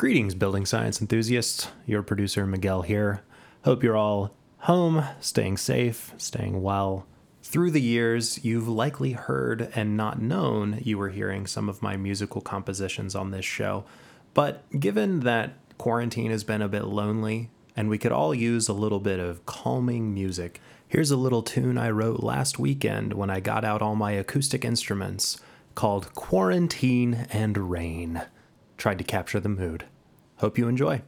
Greetings, building science enthusiasts. Your producer, Miguel, here. Hope you're all home, staying safe, staying well. Through the years, you've likely heard and not known you were hearing some of my musical compositions on this show. But given that quarantine has been a bit lonely and we could all use a little bit of calming music, here's a little tune I wrote last weekend when I got out all my acoustic instruments called Quarantine and Rain. Tried to capture the mood. Hope you enjoy.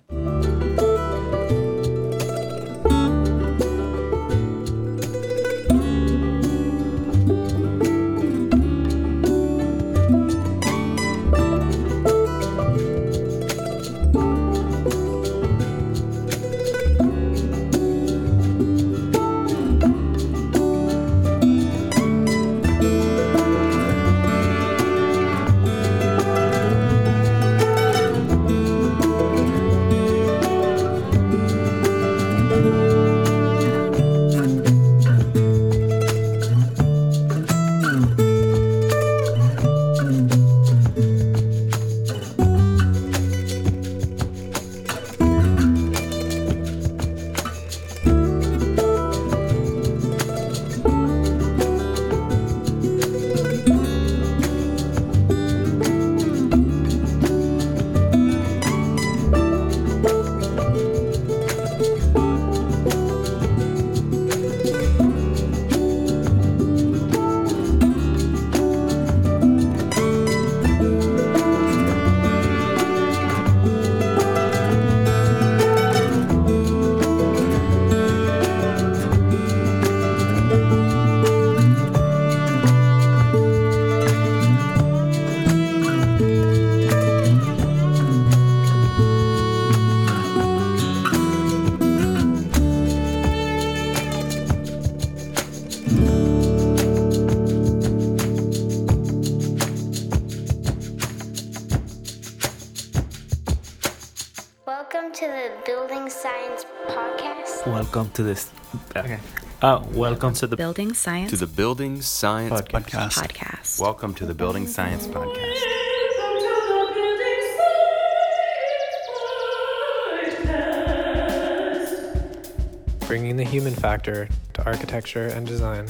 To this. Okay. Uh, welcome to the Building Science to the Building Science Podcast. Podcast. Welcome to the Building Science Podcast. bringing the human factor to architecture and design.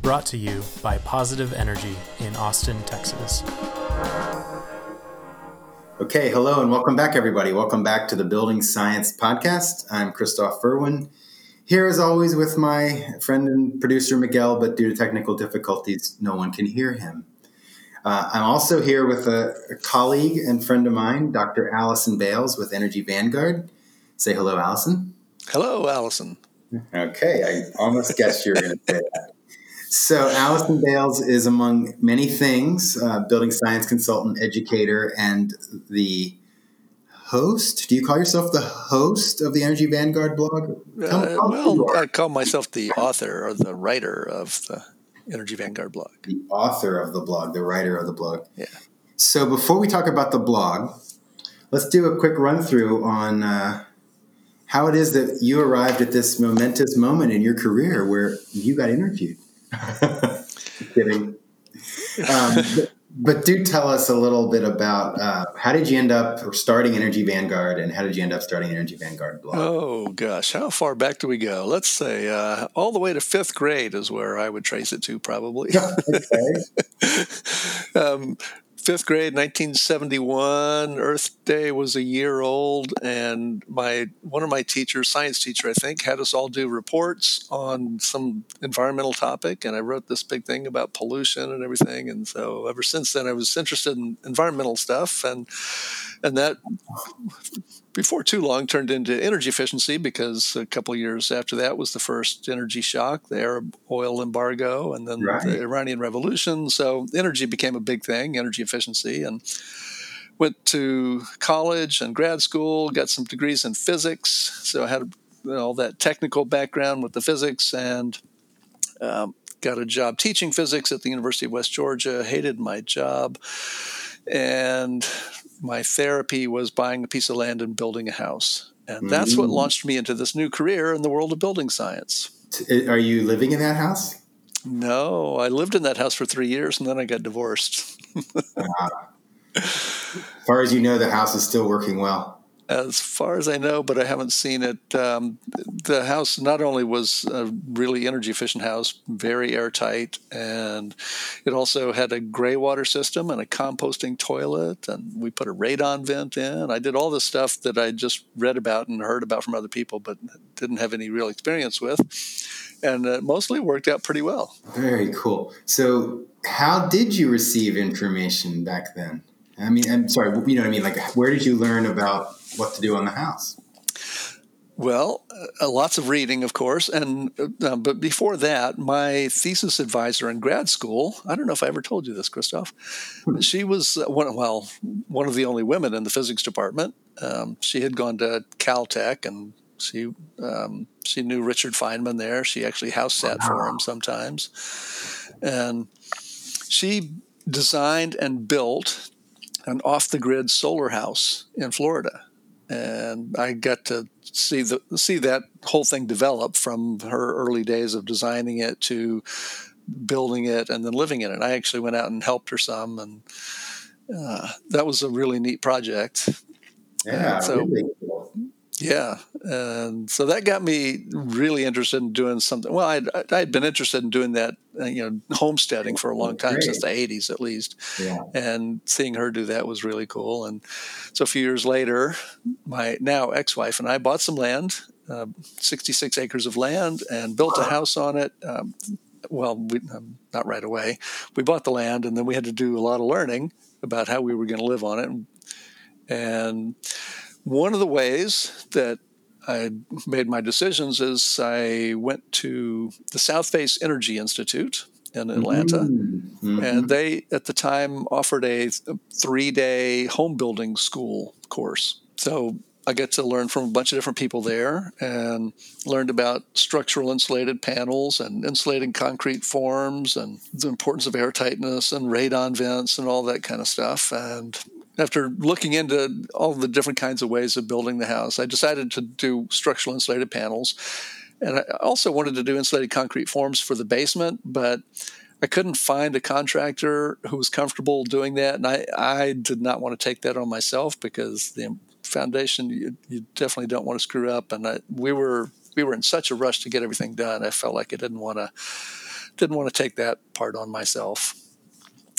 Brought to you by Positive Energy in Austin, Texas. Okay, hello and welcome back, everybody. Welcome back to the Building Science Podcast. I'm Kristof Irwin, here as always with my friend and producer Miguel, but due to technical difficulties, no one can hear him. Uh, I'm also here with a, a colleague and friend of mine, Dr. Allison Bailes with Energy Vanguard. Say hello, Allison. Hello, Allison. Okay, I almost guessed you were going to say that. So, Allison Bailes is among many things, uh, building science consultant, educator, and the host. Do you call yourself the host of the Energy Vanguard blog? Tell- Uh, tell you well. I call myself the author or the writer of the Energy Vanguard blog. the author of the blog, the writer of the blog. Yeah. So, before we talk about the blog, let's do a quick run through on uh, how it is that you arrived at this momentous moment in your career where you got interviewed. Kidding. Um, but, do tell us a little bit about uh, how did you end up starting Energy Vanguard and how did you end up starting Energy Vanguard blog? Oh gosh, how far back do we go? Let's say uh, all the way to fifth grade is where I would trace it to, probably. okay. um, fifth grade, 1971. Earth Day was a year old, and my one of my teachers, science teacher, I think, had us all do reports on some environmental topic, and I wrote this big thing about pollution and everything. And so, ever since then, I was interested in environmental stuff, and and that before too long turned into energy efficiency because a couple of years after that was the first energy shock, the Arab oil embargo, and then Right. the Iranian Revolution. So energy became a big thing, energy efficiency, and went to college and grad school, got some degrees in physics. So I had you know, all that technical background with the physics and um, got a job teaching physics at the University of West Georgia, hated my job. And my therapy was buying a piece of land and building a house. And that's what Mm. launched me into this new career in the world of building science. Are you living in that house? No, I lived in that house for three years and then I got divorced. As far as you know, the house is still working well. As far as I know, but I haven't seen it. Um, the house not only was a really energy efficient house, very airtight, and it also had a gray water system and a composting toilet, and we put a radon vent in. I did all the stuff that I just read about and heard about from other people, but didn't have any real experience with, and it mostly worked out pretty well. Very cool. So, how did you receive information back then? I mean, I'm sorry, you know what I mean? Like, where did you learn about what to do on the house? Well, uh, lots of reading, of course, and uh, but before that, my thesis advisor in grad school. I don't know if I ever told you this, Kristof. She was uh, one, well, one of the only women in the physics department. Um, she had gone to Caltech, and she um, she knew Richard Feynman there. She actually house sat wow. for him sometimes, and she designed and built an off the grid solar house in Florida. And I got to see the see that whole thing develop from her early days of designing it to building it and then living in it. I actually went out and helped her some, and uh, that was a really neat project. Yeah, so really. Yeah, and so that got me really interested in doing something. Well, I'd, I'd been interested in doing that, uh, you know, homesteading for a long time Great. since the '80s at least. Yeah. And seeing her do that was really cool. And so a few years later, my now ex-wife and I bought some land, uh, 66 acres of land, and built a house on it. Um, well, we, um, not right away. We bought the land, and then we had to do a lot of learning about how we were going to live on it, and one of the ways that I made my decisions is I went to the Southface Energy Institute in Atlanta, mm-hmm. and they at the time offered a three day home building school course. So I got to learn from a bunch of different people there and learned about structural insulated panels and insulating concrete forms and the importance of airtightness and radon vents and all that kind of stuff. And after looking into all the different kinds of ways of building the house, I decided to do structural insulated panels. And I also wanted to do insulated concrete forms for the basement, but I couldn't find a contractor who was comfortable doing that. And I, I did not want to take that on myself because the foundation, you, you definitely don't want to screw up. And I, we were we were in such a rush to get everything done. I felt like I didn't want to didn't want to take that part on myself.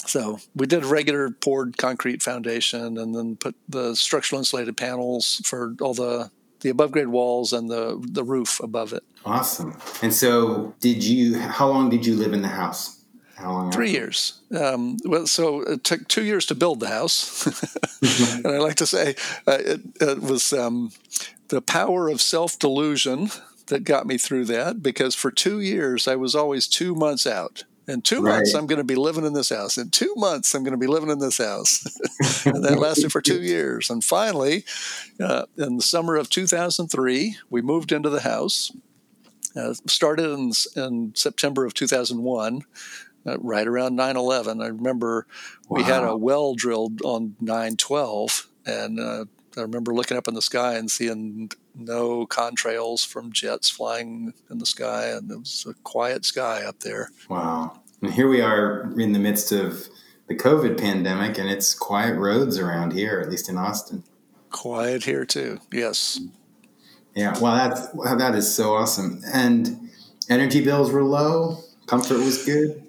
So we did a regular poured concrete foundation and then put the structural insulated panels for all the the above grade walls and the the roof above it. Awesome. And so, did you? How long did you live in the house? How long? Three years. Um, well, so it took two years to build the house, and I like to say uh, it, it, was um, the power of self delusion that got me through that because for two years I was always two months out. In two right. months, I'm going to be living in this house. In two months, I'm going to be living in this house. and that lasted for two years. And finally, uh, in the summer of 2003, we moved into the house. Uh, started in, in, September of 2001, uh, right around 9 11. I remember wow. we had a well drilled on 9 12. And uh, I remember looking up in the sky and seeing no contrails from jets flying in the sky, and it was a quiet sky up there. Wow. And here we are in the midst of the COVID pandemic, and it's quiet roads around here, at least in Austin. Quiet here, too. Yes. Yeah. Well, that's, that is so awesome. And energy bills were low, comfort was good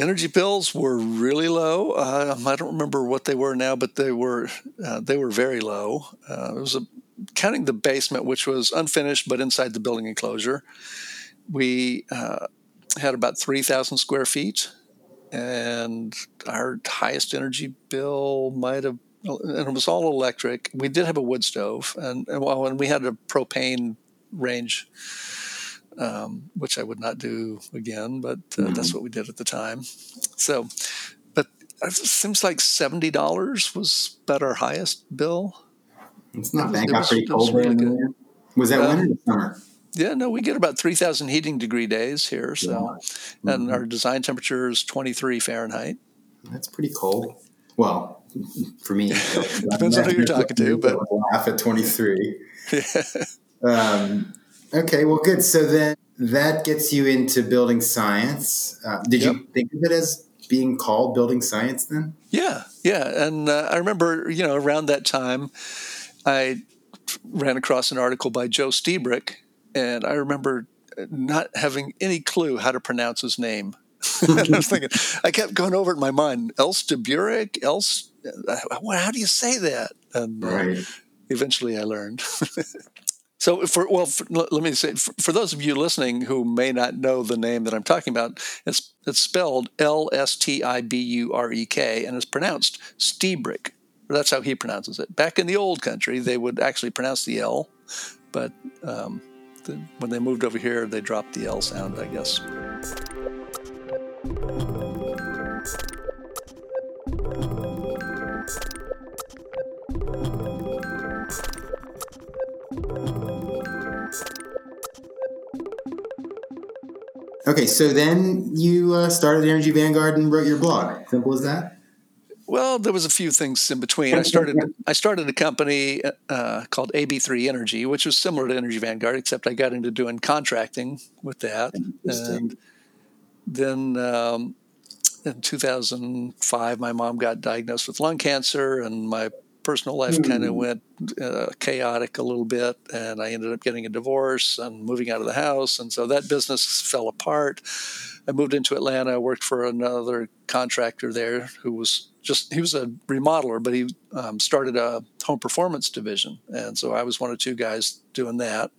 energy bills were really low. Uh, I don't remember what they were now, but they were uh, they were very low. Uh, it was a, counting the basement, which was unfinished but inside the building enclosure. We uh, had about three thousand square feet, and our highest energy bill might have. And it was all electric. We did have a wood stove, and, and well, and we had a propane range um, which I would not do again, but uh, mm-hmm. that's what we did at the time. So, but it seems like seventy dollars was about our highest bill. It's not bad. Got pretty cold really good. Was that uh, winter or summer? Yeah, no, we get about three thousand heating degree days here. So, yeah. mm-hmm. and our design temperature is twenty three Fahrenheit. That's pretty cold. Well, for me, depends on who you're talking to, but laugh at twenty three. um, Okay, well, good. So then that gets you into building science. Uh, did yep. you think of it as being called building science then? Yeah, yeah. And uh, I remember, you know, around that time, I ran across an article by Joe Lstiburek, and I remember not having any clue how to pronounce his name. I was thinking, I kept going over it in my mind. Elsteburek, Else, how do you say that? And uh, Right. eventually I learned. so for well, for, let me say for, for those of you listening who may not know the name that I'm talking about, it's it's spelled L S T I B U R E K and it's pronounced Stebrick. That's how he pronounces it. Back in the old country, they would actually pronounce the L, but um, the, when they moved over here, they dropped the L sound, I guess. Okay, so then you uh, started Energy Vanguard and wrote your blog. Simple as that. Well, there was a few things in between. I started I started a company uh, called AB3 Energy, which was similar to Energy Vanguard, except I got into doing contracting with that. And then um, in 2005, my mom got diagnosed with lung cancer, and my personal life kind of went uh, chaotic a little bit. And I ended up getting a divorce and moving out of the house, and so that business fell apart. I moved into Atlanta, I worked for another contractor there who was just he was a remodeler, but he um, started a home performance division, and so I was one of two guys doing that.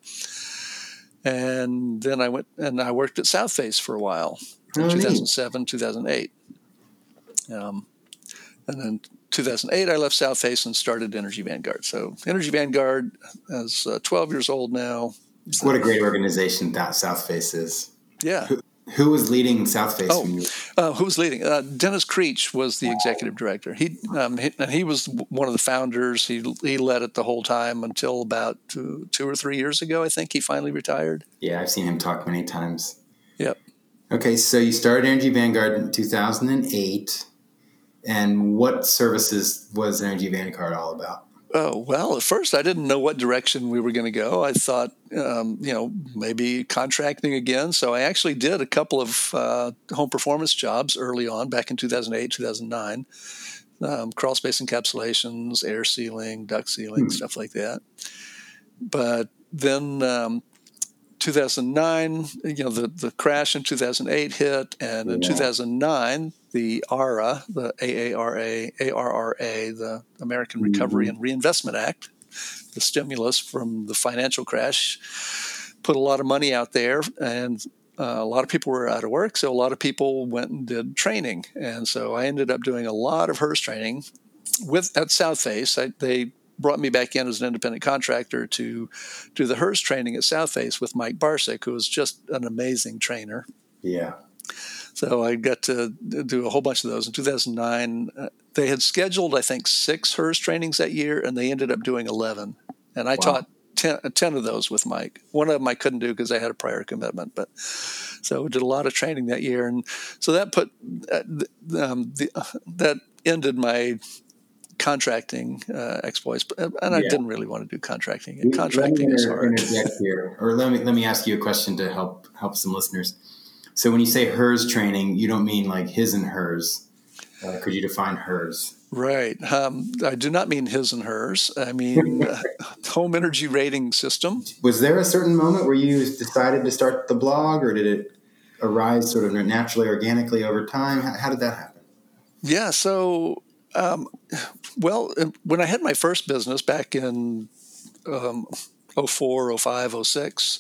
And then I went and I worked at Southface for a while, in Oh, neat. 2007, 2008. Um, and then 2008, I left Southface and started Energy Vanguard. So Energy Vanguard is uh, 12 years old now. What a great organization that Southface is. Yeah. Who was leading Southface? Oh, you- uh, who was leading? Uh, Dennis Creech was the executive director. He, um, he and he was one of the founders. He he led it the whole time until about two, two or three years ago. I think he finally retired. yeah, I've seen him talk many times. Yep. Okay, so you started Energy Vanguard in 2008. And what services was Energy Vanguard all about? Oh well, at first I didn't know what direction we were going to go. I thought, um, you know, maybe contracting again. So I actually did a couple of uh, home performance jobs early on, back in 2008, 2009. Um, crawl space encapsulations, air sealing, duct sealing, stuff like that. But then um, 2009, you know, the, the crash in 2008 hit, and in Yeah. 2009, the ARA, the AARA, ARRA, the American Recovery and Reinvestment Act, the stimulus from the financial crash, put a lot of money out there, and uh, a lot of people were out of work, so a lot of people went and did training, and so I ended up doing a lot of HERS training with at Southface. I, they brought me back in as an independent contractor to do the HERS training at Southface with Mike Barcik, who was just an amazing trainer. Yeah. So I got to do a whole bunch of those in 2009. Uh, they had scheduled, I think, six HERS trainings that year, and they ended up doing 11. And I taught 10, 10 of those with Mike. One of them I couldn't do because I had a prior commitment, but so we did a lot of training that year, and so that put uh, um, the, uh, that ended my contracting uh, exploits. But, and I Yeah. didn't really want to do contracting. Me Contracting is hard. here, or let me let me ask you a question to help help some listeners. So when you say hers training, you don't mean like his and hers. Uh, could you define hers? Right. Um, I do not mean his and hers. I mean uh, home energy rating system. Was there a certain moment where you decided to start the blog, or did it arise sort of naturally, organically over time? How, how did that happen? Yeah. So, um, well, uh, when I had my first business back in um, 04, 05, 06,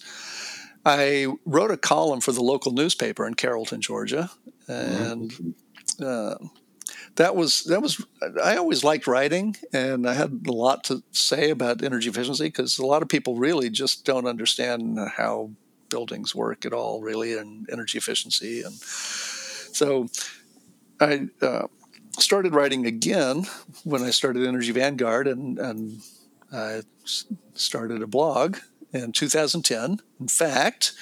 I wrote a column for the local newspaper in Carrollton, Georgia, and uh, that was that was I always liked writing, and I had a lot to say about energy efficiency because a lot of people really just don't understand how buildings work at all, really, and energy efficiency, and so I uh, started writing again when I started Energy Vanguard, and and I started a blog in 2010. In fact,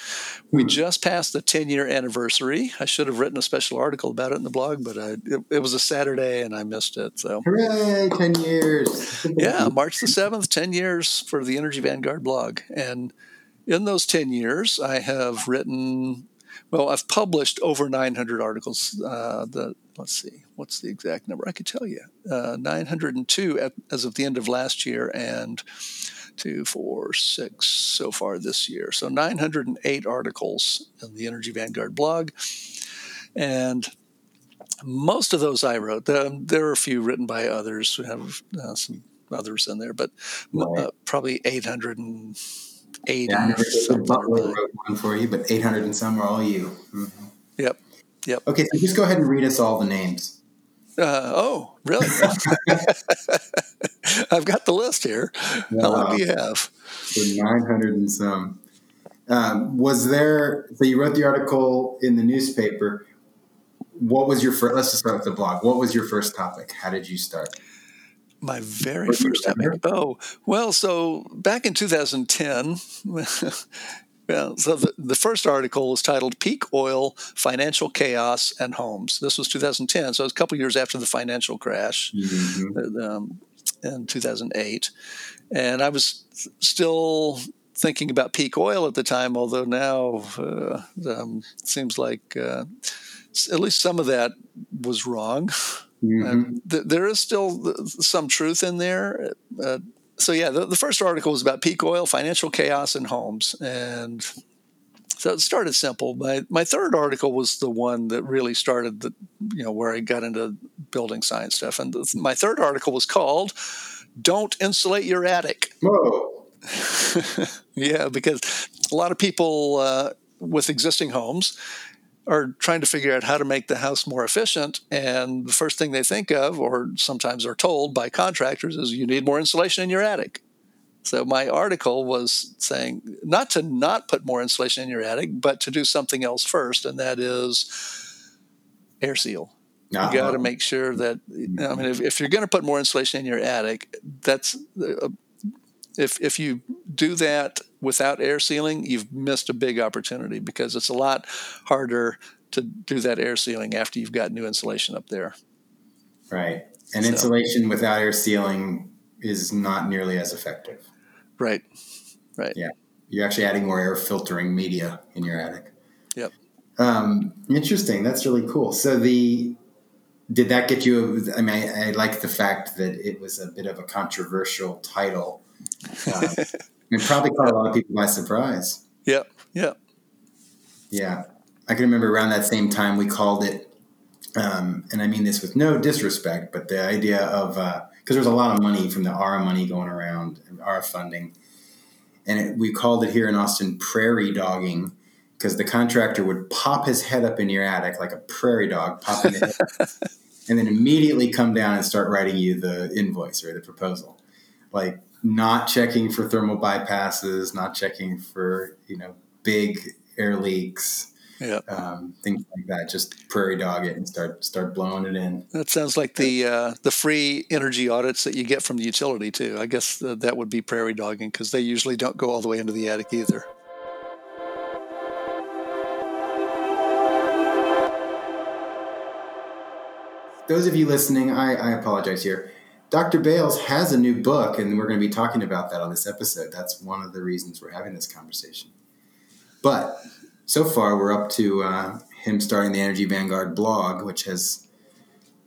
we hmm. just passed the 10 year anniversary. I should have written a special article about it in the blog, but I, it, it was a Saturday and I missed it. So, Hooray! Ten years. yeah, March the 7th, 10 years for the Energy Vanguard blog. And in those 10 years, I have written, well, I've published over 900 articles. Uh, the, let's see, what's the exact number? I could tell you. Uh, 902 at, as of the end of last year, and two, four, six so far this year. So 908 articles in the Energy Vanguard blog. And most of those I wrote. There are a few written by others. We have uh, some others in there, but Right. uh, probably 880 Yeah, I or know Butler wrote one for you, but 800 and some are all you. Mhm. Yep. Yep. Okay, so just go ahead and read us all the names. Uh, oh, really? I've got the list here. How long do you have? So 900 and some. Um, was there, so you wrote the article in the newspaper. What was your first, let's just start with the blog. What was your first topic? How did you start? My very first remember? Oh, well, so back in 2010, well, so the, the first article was titled Peak Oil, Financial Chaos, and Homes. This was 2010, so it was a couple years after the financial crash Mhm. um, in 2008. And I was still thinking about peak oil at the time, although now uh, um, seems like uh, at least some of that was wrong. Mhm. Uh, th- there is still some truth in there. Uh, so yeah, the, the first article was about peak oil, financial chaos, and homes, and so it started simple. My my third article was the one that really started the you know where I got into building science stuff, and the, my third article was called "Don't Insulate Your Attic." Whoa. yeah, because a lot of people uh, with existing homes are trying to figure out how to make the house more efficient. And the first thing they think of, or sometimes are told by contractors, is you need more insulation in your attic. So my article was saying not to not put more insulation in your attic, but to do something else first, and that is air seal. You got to Uh-huh. make sure that I mean, if, if you're going to put more insulation in your attic, that's uh, if if you do that without air sealing, you've missed a big opportunity because it's a lot harder to do that air sealing after you've got new insulation up there. Right. And So- insulation without air sealing is not nearly as effective. Right. Right. Yeah. You're actually adding more air filtering media in your attic. Yep. Um, interesting. That's really cool. So the did that get you? I mean, I, I like the fact that it was a bit of a controversial title. Um, it probably caught a lot of people by surprise. Yep. Yep. Yeah, I can remember around that same time we called it, um, and I mean this with no disrespect, but the idea of because there was a lot of money from the ARA money going around, and ARA funding, and it, we called it here in Austin prairie dogging because the contractor would pop his head up in your attic like a prairie dog popping it, and then immediately come down and start writing you the invoice or the proposal, like not checking for thermal bypasses, not checking for you know big air leaks, um, things like that. Just prairie dog it and start start blowing it in. That sounds like the uh, the free energy audits that you get from the utility too. I guess uh, that would be prairie dogging because they usually don't go all the way into the attic either. Those of you listening, I, I apologize here. Dr. Bailes has a new book, and we're going to be talking about that on this episode. That's one of the reasons we're having this conversation. But so far, we're up to uh, him starting the Energy Vanguard blog, which has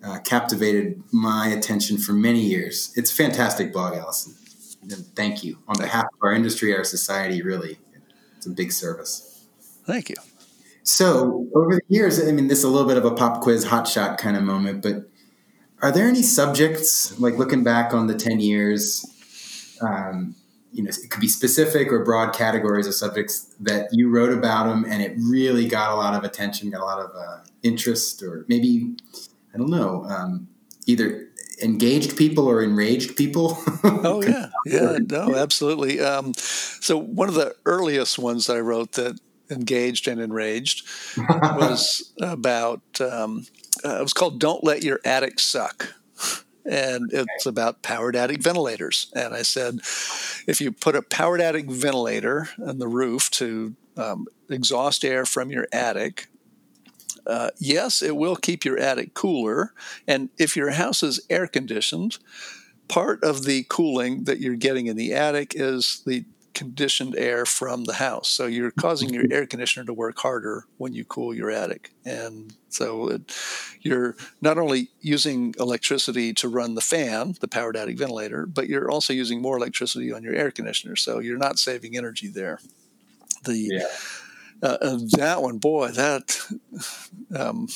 uh, captivated my attention for many years. It's a fantastic blog, Allison. And Thank you. On behalf of our industry, our society, really, it's a big service. Thank you. So over the years, I mean, this is a little bit of a pop quiz hot shot kind of moment, but are there any subjects, like looking back on the 10 years, um, you know, it could be specific or broad categories of subjects that you wrote about them and it really got a lot of attention, got a lot of uh, interest, or maybe, I don't know, um, either engaged people or enraged people? Oh yeah, yeah, no, absolutely. Um, so one of the earliest ones that I wrote that engaged and enraged was about. Um, uh, it was called "Don't Let Your Attic Suck." And it's about powered attic ventilators. And I said, if you put a powered attic ventilator on the roof to um, exhaust air from your attic, uh, yes, it will keep your attic cooler. And if your house is air conditioned, part of the cooling that you're getting in the attic is the conditioned air from the house. So you're causing your air conditioner to work harder when you cool your attic. And so it, you're not only using electricity to run the fan, the powered attic ventilator, but you're also using more electricity on your air conditioner. So you're not saving energy there. The Yeah. uh, uh, that one, boy, that um,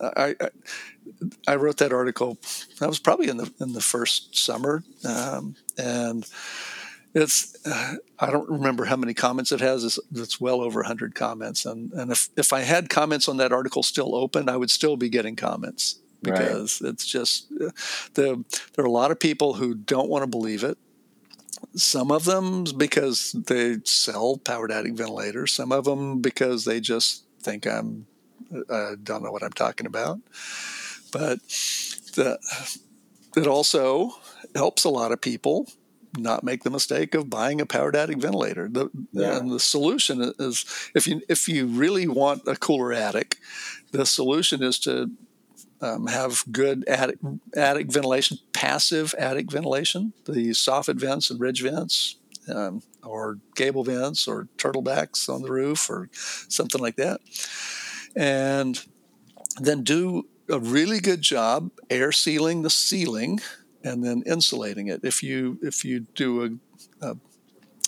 I, I I wrote that article. That was probably in the in the first summer, um, and it's uh, I don't remember how many comments it has. It's, it's well over hundred comments, and and if if I had comments on that article still open, I would still be getting comments Right. because it's just uh, the there are a lot of people who don't want to believe it. Some of them because they sell powered attic ventilators. Some of them because they just think I'm uh, don't know what I'm talking about. But the, it also helps a lot of people not make the mistake of buying a powered attic ventilator. The, Yeah. And the solution is if you if you really want a cooler attic, the solution is to um, have good attic, attic ventilation, passive attic ventilation, the soffit vents and ridge vents, um, or gable vents, or turtlebacks on the roof, or something like that, and then do a really good job air sealing the ceiling and then insulating it. If you if you do a, a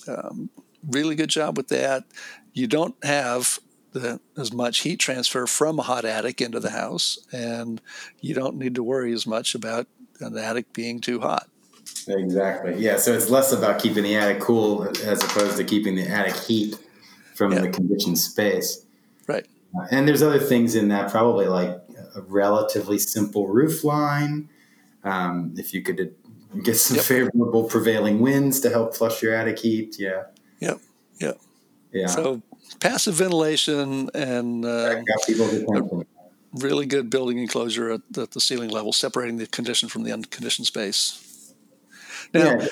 um, really good job with that, you don't have the, as much heat transfer from a hot attic into the house, and you don't need to worry as much about an attic being too hot. Exactly. Yeah. So it's less about keeping the attic cool as opposed to keeping the attic heat from Yeah. the conditioned space. Right. Uh, And there's other things in that, probably like a relatively simple roof line. Um, if you could get some Yep. favorable prevailing winds to help flush your attic heat. Yeah. Yep. Yep. Yeah. So passive ventilation and uh, really good building enclosure at, at the ceiling level, separating the conditioned from the unconditioned space. Now, Yeah.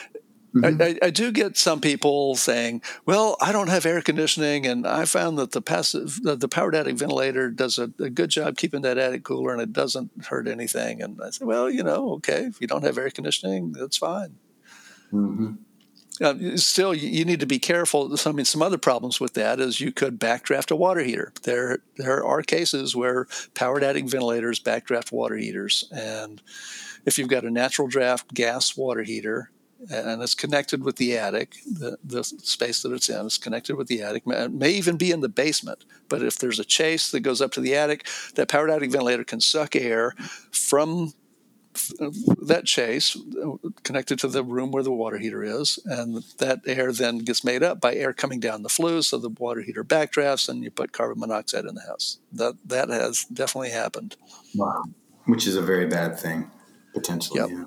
I, I, I do get some people saying, "Well, I don't have air conditioning, and I found that the passive, the, the powered attic ventilator does a, a good job keeping that attic cooler, and it doesn't hurt anything." And I say, "Well, you know, okay, if you don't have air conditioning, that's fine." Mhm. Uh, still, you, you need to be careful. I mean, some other problems with that is you could backdraft a water heater. There, there are cases where powered attic ventilators backdraft water heaters, and if you've got a natural draft gas water heater and it's connected with the attic, the, the space that it's in is connected with the attic. May, may even be in the basement, but if there's a chase that goes up to the attic, that powered attic ventilator can suck air from that chase connected to the room where the water heater is, and that air then gets made up by air coming down the flue, so the water heater backdrafts, and you put carbon monoxide in the house. That that has definitely happened. Wow. Which is a very bad thing, potentially. Yep. Yeah.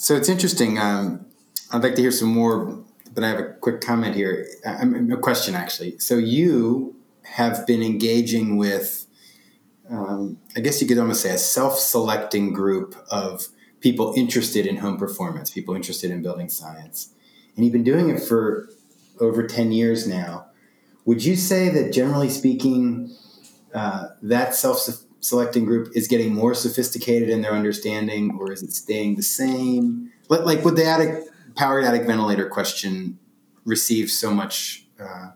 So it's interesting. Um, I'd like to hear some more, but I have a quick comment here. A question, actually. So you have been engaging with, um, I guess you could almost say, a self-selecting group of people interested in home performance, people interested in building science, and you've been doing it for over ten years now. Would you say that, generally speaking, uh, that self-selecting group is getting more sophisticated in their understanding, or is it staying the same? But like, would the attic powered attic ventilator question receive so much? Uh,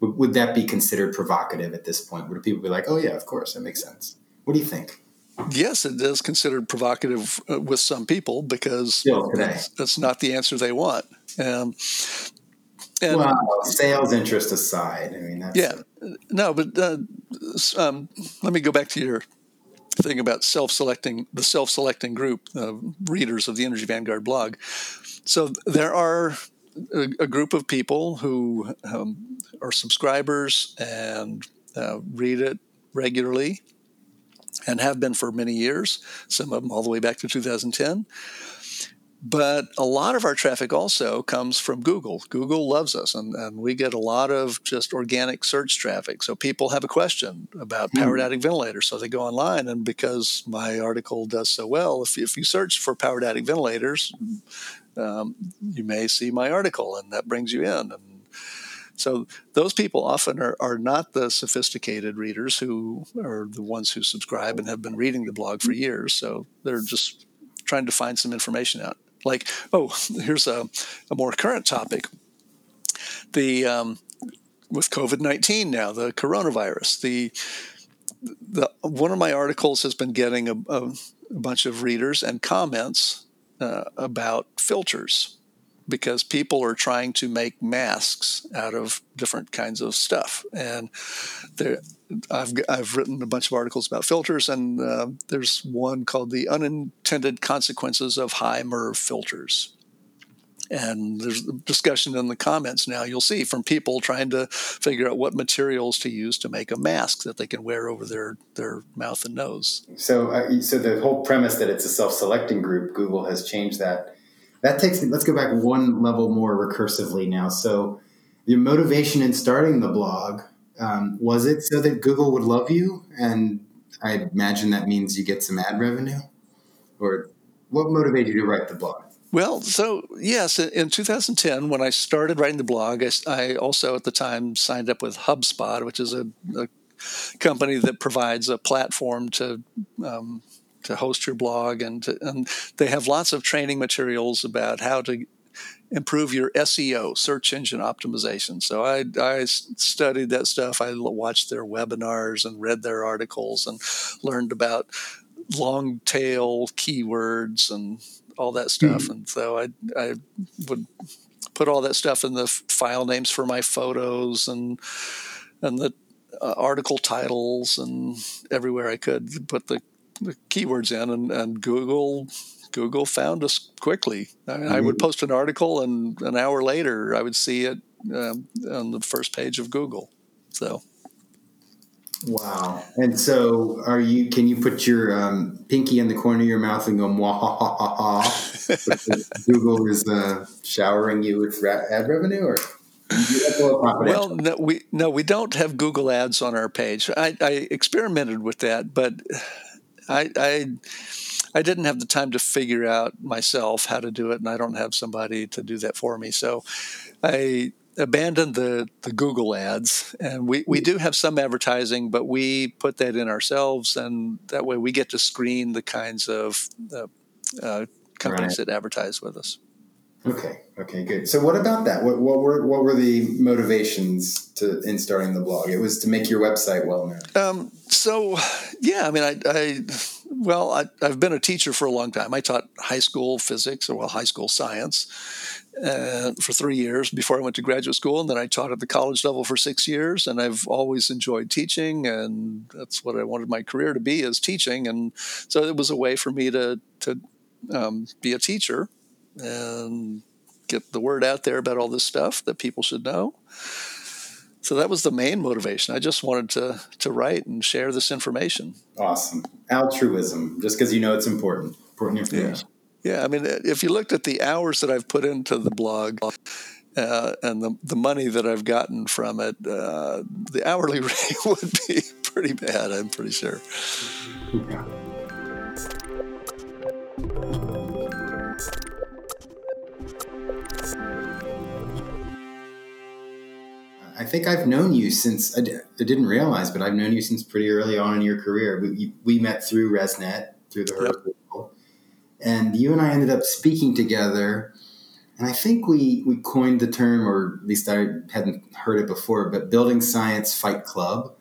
would, would that be considered provocative at this point? Would people be like, "Oh yeah, of course, that makes sense"? What do you think? Yes, it is considered provocative uh, with some people because that's, that's not the answer they want. Um, and well, sales interest aside, I mean, that's Yeah, no, but uh, um, let me go back to your thing about self-selecting the self-selecting group uh, readers of the Energy Vanguard blog. So there are a, a group of people who um, are subscribers and uh, read it regularly and have been for many years. Some of them all the way back to 2010. But a lot of our traffic also comes from Google. Google loves us, and, and we get a lot of just organic search traffic. So people have a question about powered attic ventilators. So they go online, and because my article does so well, if, if you search for powered attic ventilators, um, you may see my article, and that brings you in. And so those people often are, are not the sophisticated readers who are the ones who subscribe and have been reading the blog for years. So they're just trying to find some information out. Like, oh, here's a, a more current topic. the um, with COVID nineteen now, the coronavirus, the the one of my articles has been getting a, a, a bunch of readers and comments uh, about filters because people are trying to make masks out of different kinds of stuff and there I've, I've written a bunch of articles about filters and uh, there's one called the unintended consequences of high MERV filters and there's discussion in the comments now you'll see from people trying to figure out what materials to use to make a mask that they can wear over their, their mouth and nose So, uh, so the whole premise that it's a self-selecting group, Google has changed that. That takes. Me, let's go back one level more recursively now. So, your motivation in starting the blog um, was it so that Google would love you, and I imagine that means you get some ad revenue, or what motivated you to write the blog? Well, so yes, in 2010, when I started writing the blog, I, I also at the time signed up with HubSpot, which is a, a company that provides a platform to um, to host your blog, and, to, and they have lots of training materials about how to improve your SEO, search engine optimization. So I, I studied that stuff. I watched their webinars and read their articles and learned about long tail keywords and all that stuff. And so I, I would put all that stuff in the file names for my photos and and the uh, article titles and everywhere I could put the, the keywords in, and, and Google Google found us quickly. I, mean, I would post an article, and an hour later, I would see it um, on the first page of Google. So. Wow! And so, are you? Can you put your um, pinky in the corner of your mouth and go "mwah ha ha ha ha"? Google is uh, showering you with ra- ad revenue, or well, no, we no, we don't have Google Ads on our page. I, I experimented with that, but I, I I didn't have the time to figure out myself how to do it, and I don't have somebody to do that for me. So I abandoned the, the Google ads, and we, we do have some advertising, but we put that in ourselves, and that way we get to screen the kinds of uh, uh, companies right. that advertise with us. Okay. Okay. Good. So, what about that? What, what were what were the motivations to in starting the blog? It was to make your website well known. Um, so, yeah. I mean, I, I well, I, have been a teacher for a long time. I taught high school physics, or well, high school science, uh, for three years before I went to graduate school, and then I taught at the college level for six years. And I've always enjoyed teaching, and that's what I wanted my career to be is teaching. And so it was a way for me to to um, be a teacher and get the word out there about all this stuff that people should know. So that was the main motivation. I just wanted to to write and share this information. Awesome. Altruism, just because you know it's important. Important information. Yeah. yeah. I mean, if you looked at the hours that I've put into the blog uh, and the, the money that I've gotten from it, uh, the hourly rate would be pretty bad, I'm pretty sure. Yeah. I think I've known you since I d- I didn't realize, but I've known you since pretty early on in your career. We, we met through ResNet, through the Herb yep. and you and I ended up speaking together. And I think we we coined the term, or at least I hadn't heard it before, but Building Science Fight Club,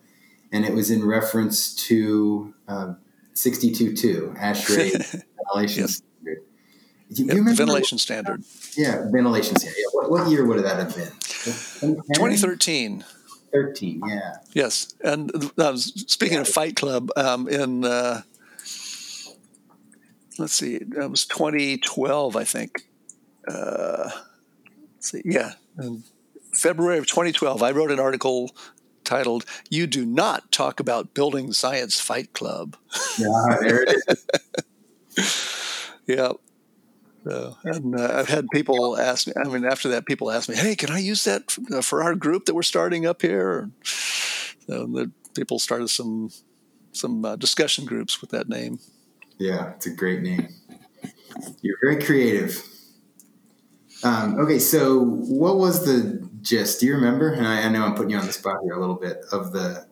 and it was in reference to um, 62.2 ASHRAE ventilation yes. Yep, you ventilation standard. Yeah, ventilation standard. Yeah. What, what year would that have been? 2013. 13, yeah. Yes. And uh, speaking yeah. of Fight Club, um, in, uh, let's see, it was 2012, I think. Uh, see, yeah. In February of 2012, I wrote an article titled "You Do Not Talk About Building Science Fight Club." Yeah, there it is. yeah, so, and uh, I've had people ask me. I mean, after that, people ask me, "Hey, can I use that uh, for our group that we're starting up here?" So the people started some some uh, discussion groups with that name. Yeah, it's a great name. You're very creative. Um, okay, so what was the gist? Do you remember? And I, I know I'm putting you on the spot here a little bit of the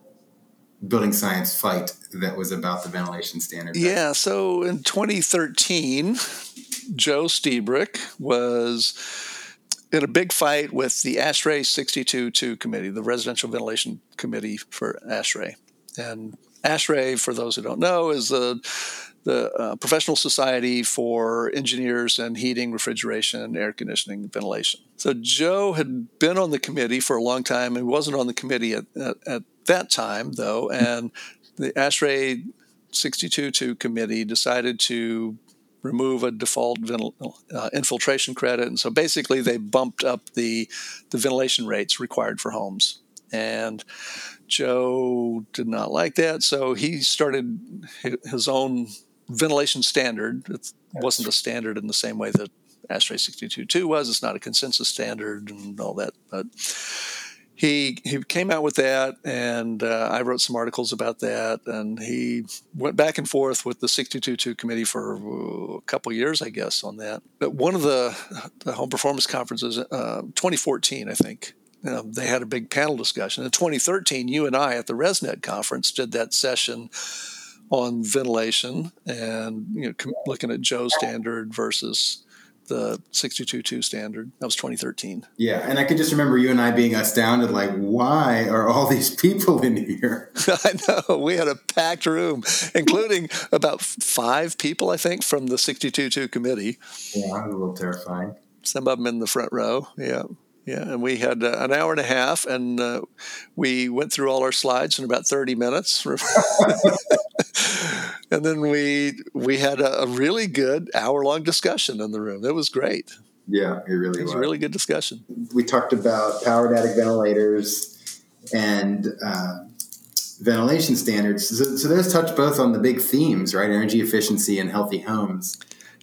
building science fight that was about the ventilation standard. Yeah, so in 2013, Joe Lstiburek was in a big fight with the ASHRAE 62-2 committee, the Residential Ventilation Committee for ASHRAE. And ASHRAE, for those who don't know, is the the uh, professional society for engineers and heating, refrigeration, air conditioning, ventilation. So Joe had been on the committee for a long time and wasn't on the committee at, at, at that time, though. And the ASHRAE 62-2 committee decided to remove a default ventil- uh, infiltration credit. And so basically, they bumped up the, the ventilation rates required for homes. And Joe did not like that. So he started his own ventilation standard. It wasn't a standard in the same way that ASHRAE 62.2 was. It's not a consensus standard and all that. But he he came out with that, and uh, I wrote some articles about that, and he went back and forth with the 62.2 committee for a couple years, I guess, on that. But one of the, the home performance conferences, uh, 2014, I think, you know, they had a big panel discussion. In 2013, you and I at the ResNet conference did that session on ventilation and you know, looking at Joe's standard versus the 62.2 standard. That was 2013. Yeah, and I can just remember you and I being astounded, like, why are all these people in here? I know. We had a packed room, including about five people, I think, from the 62.2 committee. Yeah, a little terrifying. Some of them in the front row. Yeah. Yeah, and we had uh, an hour and a half, and uh, we went through all our slides in about thirty minutes. and then we we had a, a really good hour long discussion in the room. It was great. Yeah, it really was. It was was. a really good discussion. we talked about powered attic ventilators and uh, ventilation standards. So, so those touch both on the big themes, right? Energy efficiency and healthy homes.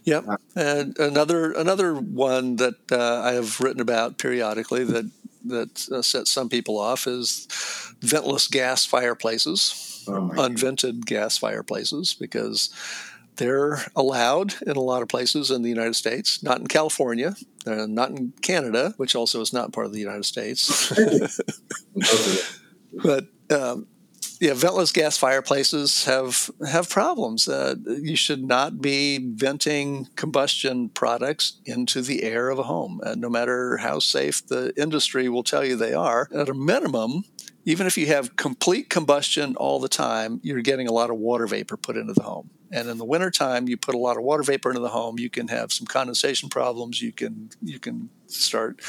Yep. And another another one that uh, I have written about periodically that that uh, sets some people off is ventless gas fireplaces, Oh my God. unvented gas fireplaces, because they're allowed in a lot of places in the United States, not in California, uh, not in Canada, which also is not part of the United States. Both of them. but um, yeah, ventless gas fireplaces have have problems. Uh, you should not be venting combustion products into the air of a home, uh, no matter how safe the industry will tell you they are. At a minimum, even if you have complete combustion all the time, you're getting a lot of water vapor put into the home. And in the wintertime, you put a lot of water vapor into the home, you can have some condensation problems. You can you can start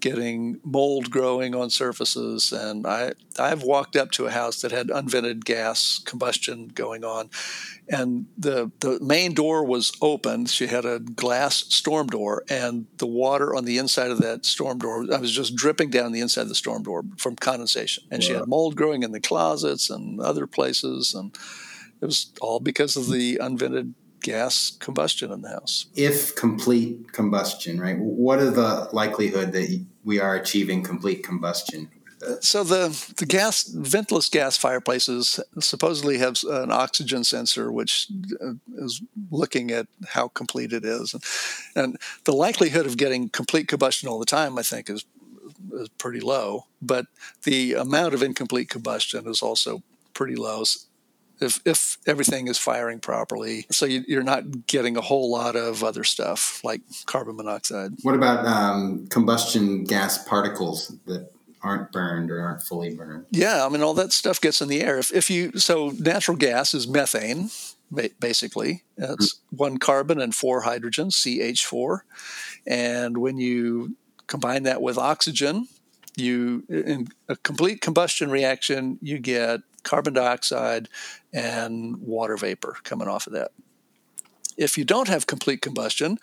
getting mold growing on surfaces. And I I've walked up to a house that had unvented gas combustion going on, and the the main door was open. She had a glass storm door, and the water on the inside of that storm door, I was just dripping down the inside of the storm door from condensation. And she had mold growing in the closets and other places, and it was all because of the unvented gas combustion in the house. If complete combustion, right? What are the likelihood that we are achieving complete combustion? So the the gas ventless gas fireplaces supposedly have an oxygen sensor, which uh, is looking at how complete it is, and, and the likelihood of getting complete combustion all the time, I think, is is pretty low. But the amount of incomplete combustion is also pretty low. If, if everything is firing properly, so you, you're not getting a whole lot of other stuff like carbon monoxide. What about um, combustion gas particles that aren't burned or aren't fully burned? Yeah, I mean, all that stuff gets in the air. If, if you so natural gas is methane, basically. It's one carbon and four hydrogens, CH4, and when you combine that with oxygen, you in a complete combustion reaction, you get carbon dioxide and water vapor coming off of that. If you don't have complete combustion,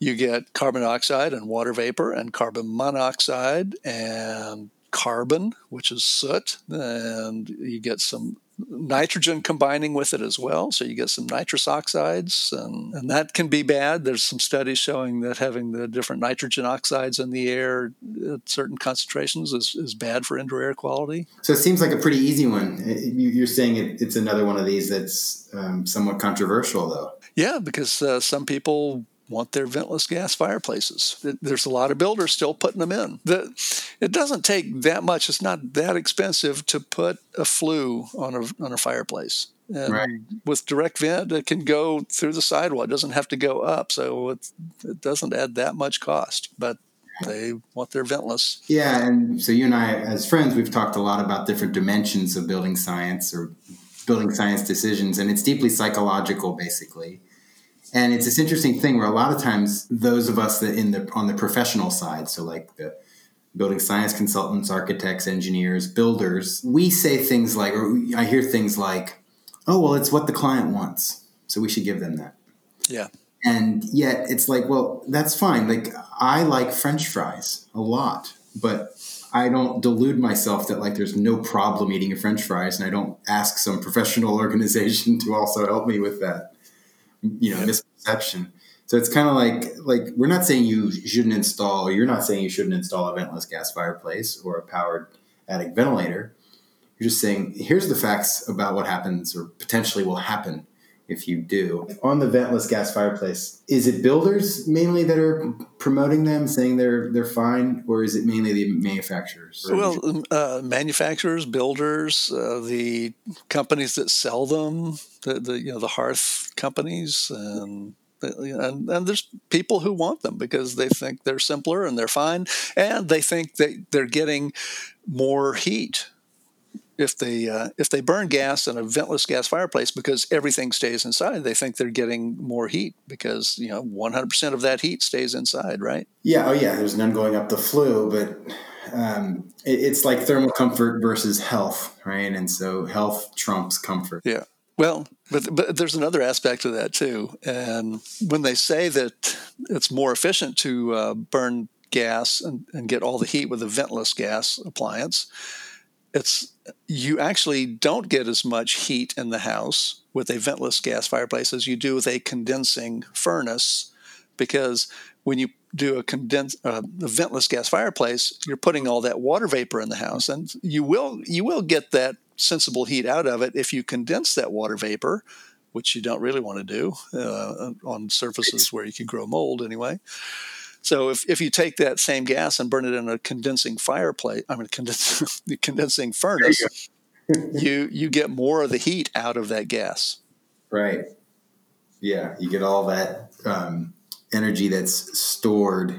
you get carbon dioxide and water vapor and carbon monoxide and carbon, which is soot, and you get some nitrogen combining with it as well. So you get some nitrous oxides, and, and that can be bad. There's some studies showing that having the different nitrogen oxides in the air at certain concentrations is, is bad for indoor air quality. So it seems like a pretty easy one. You- You're saying it, it's another one of these that's um, somewhat controversial, though. Yeah, because uh, some people want their ventless gas fireplaces. There's a lot of builders still putting them in. The, it doesn't take that much. It's not that expensive to put a flue on a on a fireplace. And Right. with direct vent, it can go through the sidewall. It doesn't have to go up, so it, it doesn't add that much cost. But they want their ventless. Yeah, and so you and I, as friends, we've talked a lot about different dimensions of building science or building science decisions, and it's deeply psychological, basically. And it's this interesting thing where a lot of times those of us that in the on the professional side, so like the building science consultants, architects, engineers, builders, we say things like, or I hear things like, "Oh, well, it's what the client wants, so we should give them that." Yeah. And yet it's like, well, that's fine. Like I like French fries a lot, but I don't delude myself that like there's no problem eating a French fries, and I don't ask some professional organization to also help me with that, you know, misperception. So it's kind of like like we're not saying you shouldn't install, you're not saying you shouldn't install a ventless gas fireplace or a powered attic ventilator. You're just saying here's the facts about what happens or potentially will happen if you do. On the ventless gas fireplace, is it builders mainly that are promoting them, saying they're they're fine, or is it mainly the manufacturers? Well, um, uh, manufacturers, builders, uh, the companies that sell them, the, the you know the hearth companies, and, and and there's people who want them because they think they're simpler and they're fine, and they think that they're getting more heat if they uh, if they burn gas in a ventless gas fireplace because everything stays inside, they think they're getting more heat because you know 100% of that heat stays inside, right? Yeah. Oh, yeah. There's none going up the flue, but um, it, it's like thermal comfort versus health, right? And so health trumps comfort. Yeah. Well, but but there's another aspect to that too, and when they say that it's more efficient to uh, burn gas and, and get all the heat with a ventless gas appliance it's you actually don't get as much heat in the house with a ventless gas fireplace as you do with a condensing furnace because when you do a condens uh, a ventless gas fireplace you're putting all that water vapor in the house and you will you will get that sensible heat out of it if you condense that water vapor which you don't really want to do uh, on surfaces where you can grow mold anyway so if, if you take that same gas and burn it in a condensing fireplace, I mean, condens- condensing furnace, you, you you get more of the heat out of that gas. Right. Yeah, you get all that um, energy that's stored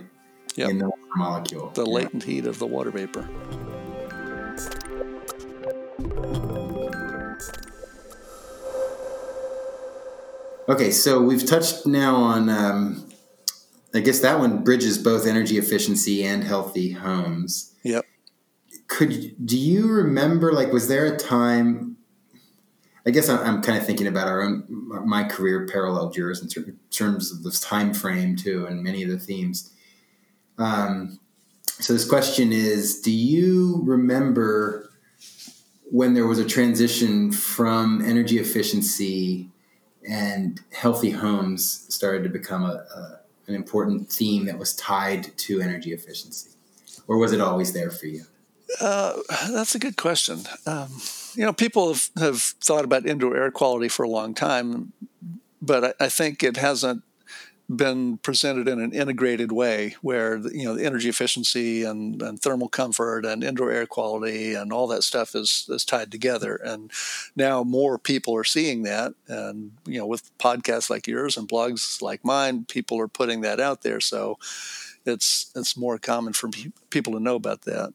yep. in the water molecule. The yeah. latent heat of the water vapor. Okay, so we've touched now on um, I guess that one bridges both energy efficiency and healthy homes. Yep. Could do you remember like was there a time? I guess I'm, I'm kind of thinking about our own my career paralleled yours in terms of this time frame too, and many of the themes. Um, so this question is: Do you remember when there was a transition from energy efficiency and healthy homes started to become a, a an important theme that was tied to energy efficiency, or was it always there for you? Uh, that's a good question. Um, you know, people have, have thought about indoor air quality for a long time, but I, I think it hasn't been presented in an integrated way where you know the energy efficiency and, and thermal comfort and indoor air quality and all that stuff is is tied together. And now more people are seeing that. And you know with podcasts like yours and blogs like mine people are putting that out there. So it's it's more common for people to know about that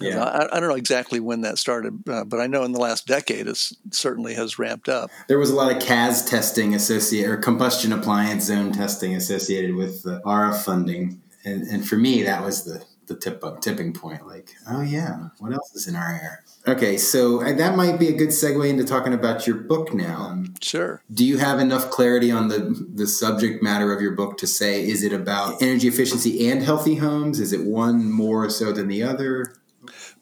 yeah. I, I, don't know exactly when that started, uh, but I know in the last decade it certainly has ramped up. There was a lot of CAZ testing associated, or combustion appliance zone testing associated with the RF funding, and, and for me that was the the tip tipping point. Like, oh yeah, what else is in our air? Okay, so uh, that might be a good segue into talking about your book now. Um, sure. Do you have enough clarity on the the subject matter of your book to say is it about energy efficiency and healthy homes? Is it one more so than the other?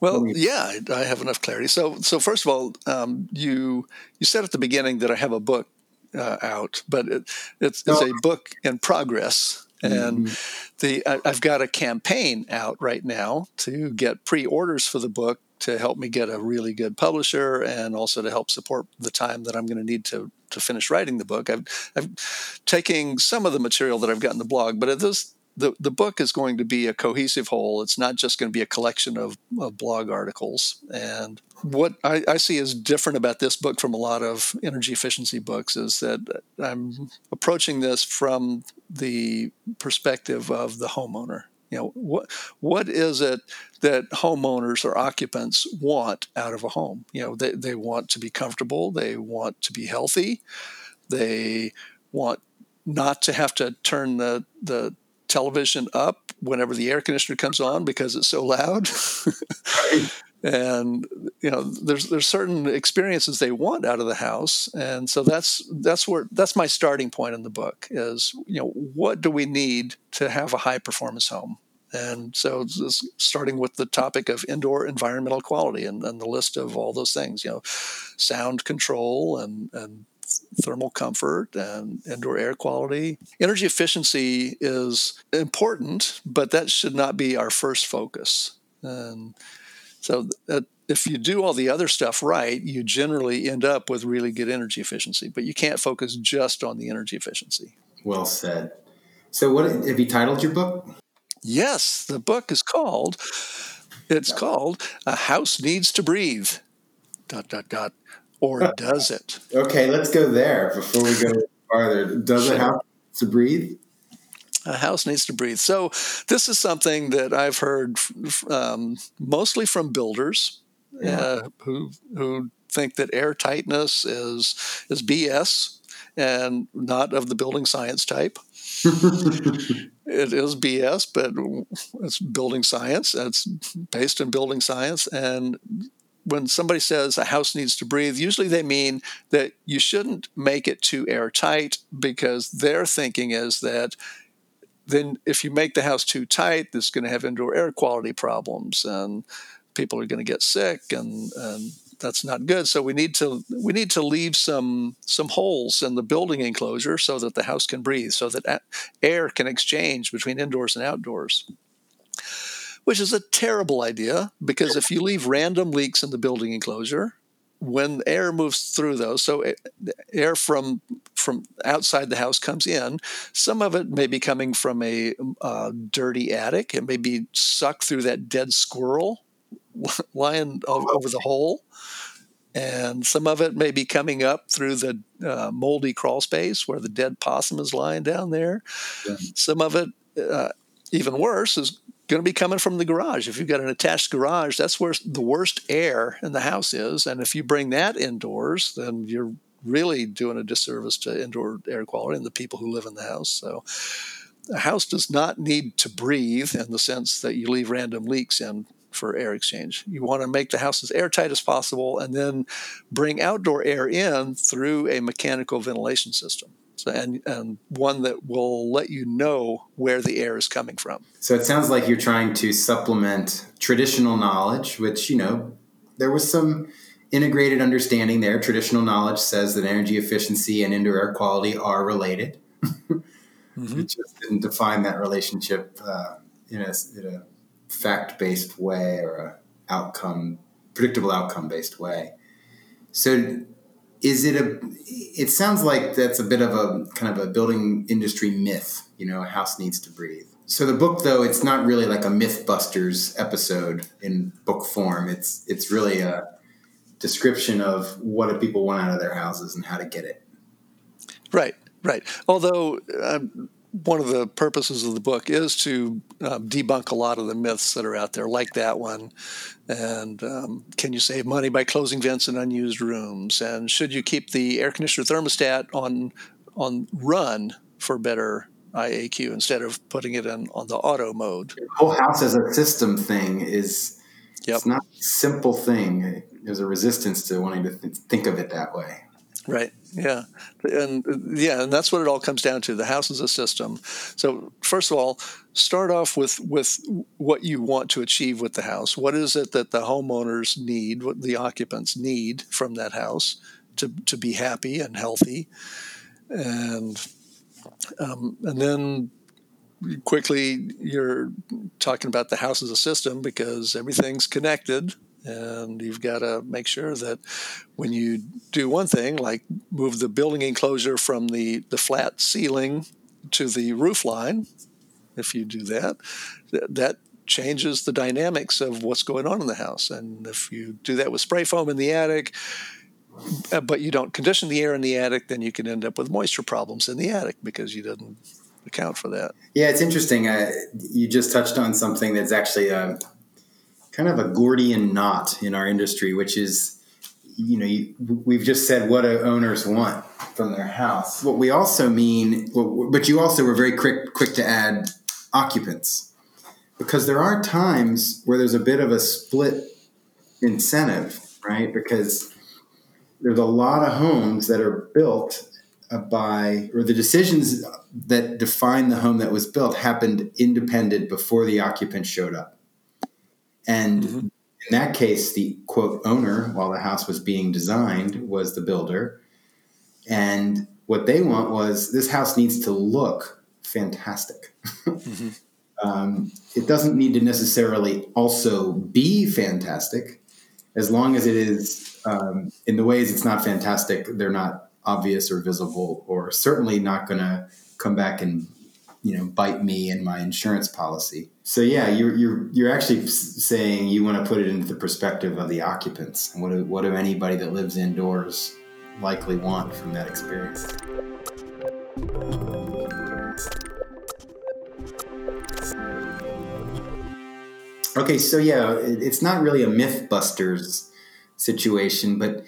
Well, yeah, I have enough clarity. So, so first of all, um, you you said at the beginning that I have a book uh, out, but it, it's, it's a book in progress, and mm-hmm. the I, I've got a campaign out right now to get pre-orders for the book to help me get a really good publisher and also to help support the time that I'm going to need to to finish writing the book. I've, I'm taking some of the material that I've got in the blog, but at this the, the book is going to be a cohesive whole. It's not just going to be a collection of, of blog articles. And what I, I, see as different about this book from a lot of energy efficiency books is that I'm approaching this from the perspective of the homeowner. You know, what what is it that homeowners or occupants want out of a home? You know, they, they want to be comfortable, they want to be healthy, they want not to have to turn the the television up whenever the air conditioner comes on because it's so loud. and you know there's there's certain experiences they want out of the house. And so that's that's where that's my starting point in the book is you know what do we need to have a high performance home? And so starting with the topic of indoor environmental quality and, and the list of all those things you know sound control and and thermal comfort and indoor air quality. Energy efficiency is important, but that should not be our first focus. And so uh, if you do all the other stuff right, you generally end up with really good energy efficiency, but you can't focus just on the energy efficiency. Well said. So what have you titled your book? Yes, the book is called it's called A House Needs to Breathe. Dot dot dot. Or does it? Okay, let's go there before we go farther. Does sure. it have to breathe? a house needs to breathe. So this is something that I've heard um, mostly from builders yeah. uh, who who think that air tightness is is BS and not of the building science type. it is BS, but it's building science. It's based in building science, and when somebody says a house needs to breathe, usually they mean that you shouldn't make it too airtight because their thinking is that then if you make the house too tight, it's going to have indoor air quality problems, and people are going to get sick, and, and that's not good. So we need to we need to leave some some holes in the building enclosure so that the house can breathe, so that air can exchange between indoors and outdoors. Which is a terrible idea because if you leave random leaks in the building enclosure, when air moves through those, so air from from outside the house comes in. Some of it may be coming from a uh, dirty attic. It may be sucked through that dead squirrel lying over the hole, and some of it may be coming up through the uh, moldy crawl space where the dead possum is lying down there. Yeah. Some of it, uh, even worse, is going to be coming from the garage. If you've got an attached garage, that's where the worst air in the house is. And if you bring that indoors, then you're really doing a disservice to indoor air quality and the people who live in the house. So a house does not need to breathe in the sense that you leave random leaks in for air exchange. You want to make the house as airtight as possible and then bring outdoor air in through a mechanical ventilation system and, and one that will let you know where the air is coming from. So it sounds like you're trying to supplement traditional knowledge, which, you know, there was some integrated understanding there. Traditional knowledge says that energy efficiency and indoor air quality are related. mm-hmm. It just didn't define that relationship uh, in, a, in a fact based way or a outcome, predictable outcome based way. So is it a it sounds like that's a bit of a kind of a building industry myth you know a house needs to breathe. So the book though it's not really like a mythbusters episode in book form. It's it's really a description of what do people want out of their houses and how to get it. Right right. Although um, one of the purposes of the book is to uh, debunk a lot of the myths that are out there, like that one. And um, can you save money by closing vents in unused rooms? And should you keep the air conditioner thermostat on on run for better IAQ instead of putting it in on the auto mode? The whole house as a system thing is yep. it's not a simple thing. There's a resistance to wanting to th- think of it that way. Right. Yeah. And yeah, and that's what it all comes down to. The house is a system. So first of all, start off with with what you want to achieve with the house. What is it that the homeowners need, what the occupants need from that house to to be happy and healthy, and um, and then quickly you're talking about the house as a system because everything's connected and you've got to make sure that when you do one thing, like move the building enclosure from the, the flat ceiling to the roof line, if you do that, that changes the dynamics of what's going on in the house. And if you do that with spray foam in the attic, uh, but you don't condition the air in the attic, then you can end up with moisture problems in the attic because you didn't account for that. Yeah, it's interesting. Uh, you just touched on something that's actually a, kind of a Gordian knot in our industry, which is, you know, you, we've just said what owners want from their house. What we also mean, but you also were very quick quick to add occupants, because there are times where there's a bit of a split incentive, right? Because there's a lot of homes that are built uh, by, or the decisions that define the home that was built happened independent before the occupant showed up. And mm-hmm. in that case, the quote owner, while the house was being designed, was the builder. And what they want was this house needs to look fantastic. Mm-hmm. um, it doesn't need to necessarily also be fantastic, as long as it is um, in the ways it's not fantastic, they're not obvious or visible, or certainly not going to come back and you know bite me and my insurance policy. So yeah, you're you're you're actually saying you want to put it into the perspective of the occupants. What do, what do anybody that lives indoors likely want from that experience? Okay, so yeah, it's not really a MythBusters situation, but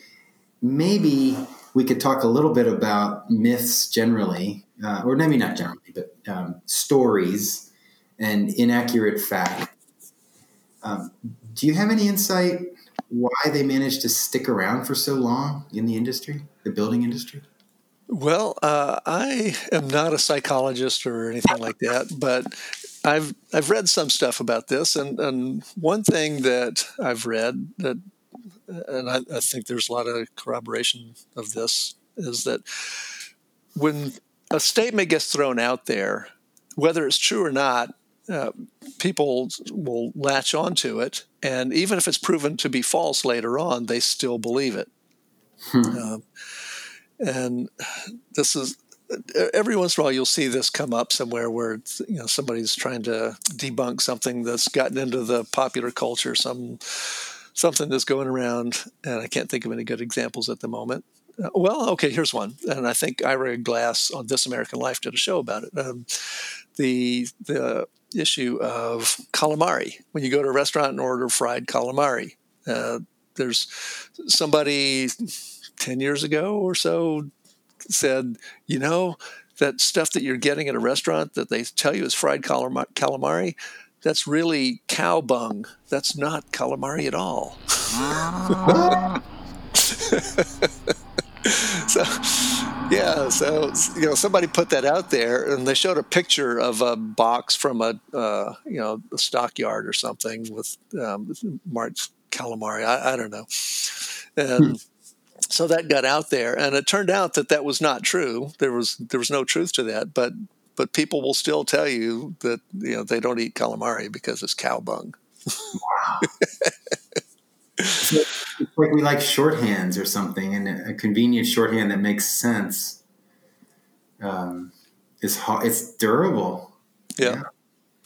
maybe we could talk a little bit about myths generally, uh, or maybe not generally, but um, stories and inaccurate facts. Um, do you have any insight why they managed to stick around for so long in the industry, the building industry? Well, uh, I am not a psychologist or anything like that, but I've I've read some stuff about this, and, and one thing that I've read that, and I, I think there's a lot of corroboration of this, is that when a statement gets thrown out there, whether it's true or not, uh, people will latch onto it, and even if it's proven to be false later on, they still believe it. Hmm. Um, and this is every once in a while you'll see this come up somewhere where you know somebody's trying to debunk something that's gotten into the popular culture, some something that's going around, and I can't think of any good examples at the moment. Uh, well, okay, here's one, and I think Ira Glass on This American Life did a show about it. Um, the the issue of calamari. When you go to a restaurant and order fried calamari, uh, there's somebody ten years ago or so said, you know, that stuff that you're getting at a restaurant that they tell you is fried calamari, that's really cow bung. That's not calamari at all. so, yeah, so you know, somebody put that out there, and they showed a picture of a box from a uh, you know a stockyard or something with um, marked calamari. I, I don't know, and. Hmm so that got out there, and it turned out that that was not true. There was there was no truth to that, but but people will still tell you that you know they don't eat calamari because it's cow bung. Wow. it's like we like shorthands or something, and a convenient shorthand that makes sense. Um, is it's durable. Yeah,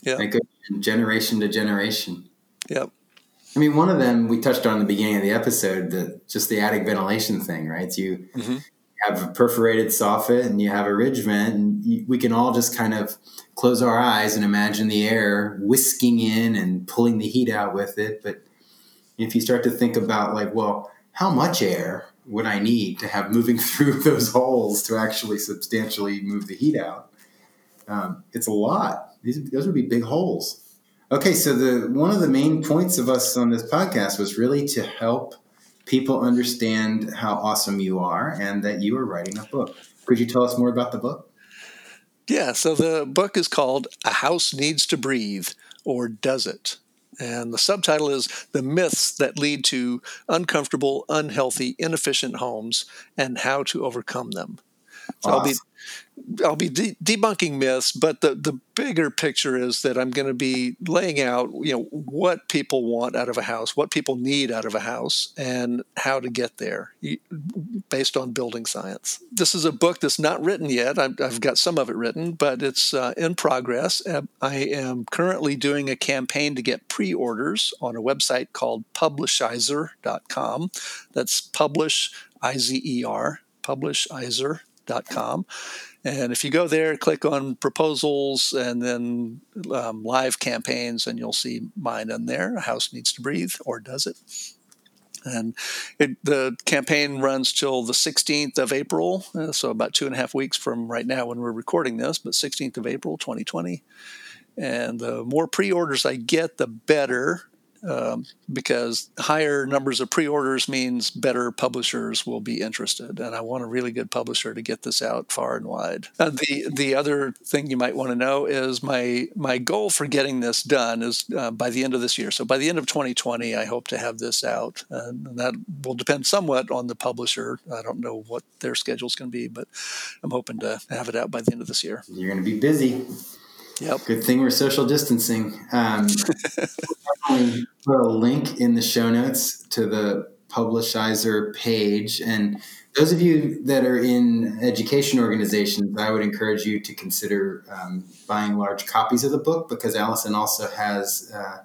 yeah. Goes generation to generation. Yep. I mean, one of them we touched on in the beginning of the episode, the just the attic ventilation thing, right? You mm-hmm. Have a perforated soffit and you have a ridge vent, and we can all just kind of close our eyes and imagine the air whisking in and pulling the heat out with it. But if you start to think about like, well, how much air would I need to have moving through those holes to actually substantially move the heat out? Um, it's a lot. These, those would be big holes. Okay, so the one of the main points of us on this podcast was really to help people understand how awesome you are and that you are writing a book. Could you tell us more about the book? Yeah, so the book is called A House Needs to Breathe, or Does It? And the subtitle is The Myths That Lead to Uncomfortable, Unhealthy, Inefficient Homes and How to Overcome Them. So awesome. I'll be I'll be de- debunking myths, but the, the bigger picture is that I'm going to be laying out, you know, what people want out of a house, what people need out of a house, and how to get there based on building science. This is a book that's not written yet. I've, I've got some of it written, but it's uh, in progress. I am currently doing a campaign to get pre-orders on a website called Publishizer.com. That's publish, I-Z-E-R, publishizer com. And if you go there, click on proposals and then um, live campaigns, and you'll see mine in there. A house needs to breathe, or does it? And it, the campaign runs till the 16th of April, uh, so about two and a half weeks from right now when we're recording this, but 16th of April 2020. And the more pre orders I get, the better um, because higher numbers of pre-orders means better publishers will be interested, and I want a really good publisher to get this out far and wide. Uh, the the other thing you might want to know is my my goal for getting this done is uh, by the end of this year. So by the end of 2020, I hope to have this out, and that will depend somewhat on the publisher. I don't know what their schedule is going to be, but I'm hoping to have it out by the end of this year. You're going to be busy. Yep. Good thing we're social distancing. Um, put a link in the show notes to the Publishizer page. And those of you that are in education organizations, I would encourage you to consider um, buying large copies of the book because Allison also has uh,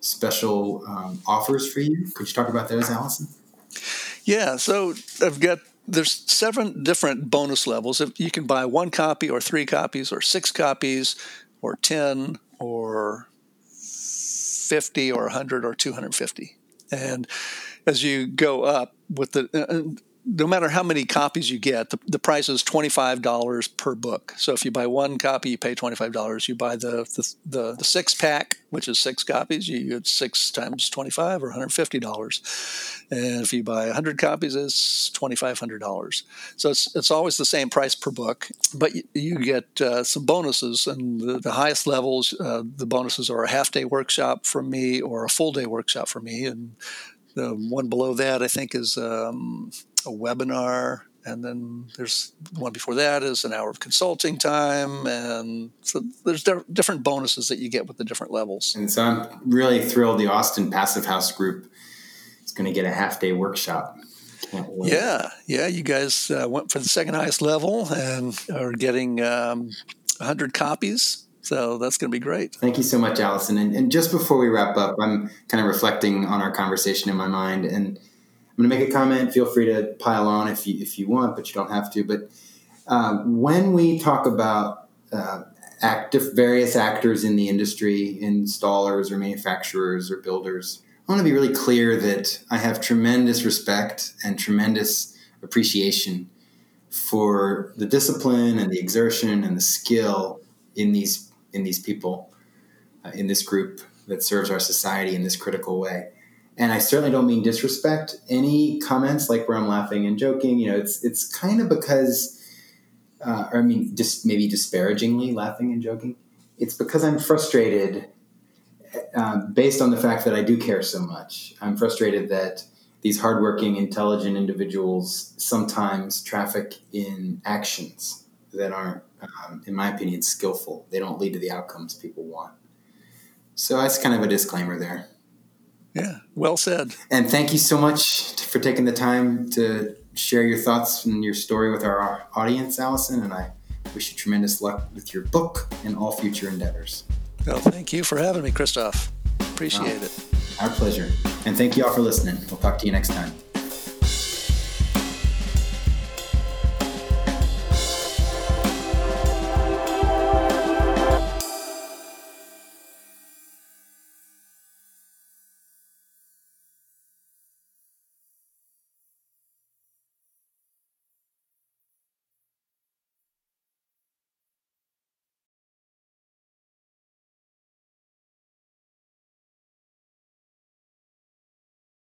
special um, offers for you. Could you talk about those, Allison? Yeah. So I've got there's seven different bonus levels. If you can buy one copy or three copies or six copies or 10 or 50 or 100 or 250. And as you go up with the uh, no matter how many copies you get, the, the price is $25 per book. So if you buy one copy, you pay $25. You buy the, the, the, the six pack, which is six copies, you get six times 25 or $150. And if you buy 100 copies, it's $2,500. So it's, it's always the same price per book, but you, you get uh, some bonuses. And the, the highest levels, uh, the bonuses are a half day workshop from me or a full day workshop from me. And the one below that, I think, is um, a webinar, and then there's one before that is an hour of consulting time, and so there's different bonuses that you get with the different levels. And so I'm really thrilled the Austin Passive House Group is going to get a half day workshop. Yeah, yeah, you guys uh, went for the second highest level and are getting um, 100 copies so that's going to be great. Thank you so much, Allison. And, and, just before we wrap up, I'm kind of reflecting on our conversation in my mind, and I'm going to make a comment. Feel free to pile on if you if you want, but you don't have to. But um, when we talk about uh, active various actors in the industry, installers or manufacturers or builders, I want to be really clear that I have tremendous respect and tremendous appreciation for the discipline and the exertion and the skill in these in these people uh, in this group that serves our society in this critical way and I certainly don't mean disrespect. Any comments like where I'm laughing and joking, you know, it's it's kind of because, uh, or I mean, just maybe disparagingly laughing and joking. It's because I'm frustrated, uh, based on the fact that I do care so much. I'm frustrated that these hardworking, intelligent individuals sometimes traffic in actions that aren't, um, in my opinion, skillful. They don't lead to the outcomes people want. So that's kind of a disclaimer there. Yeah, well said. And thank you so much for taking the time to share your thoughts and your story with our audience, Allison. And I wish you tremendous luck with your book and all future endeavors. Well, thank you for having me, Kristof. Appreciate it. Our pleasure. And thank you all for listening. We'll talk to you next time.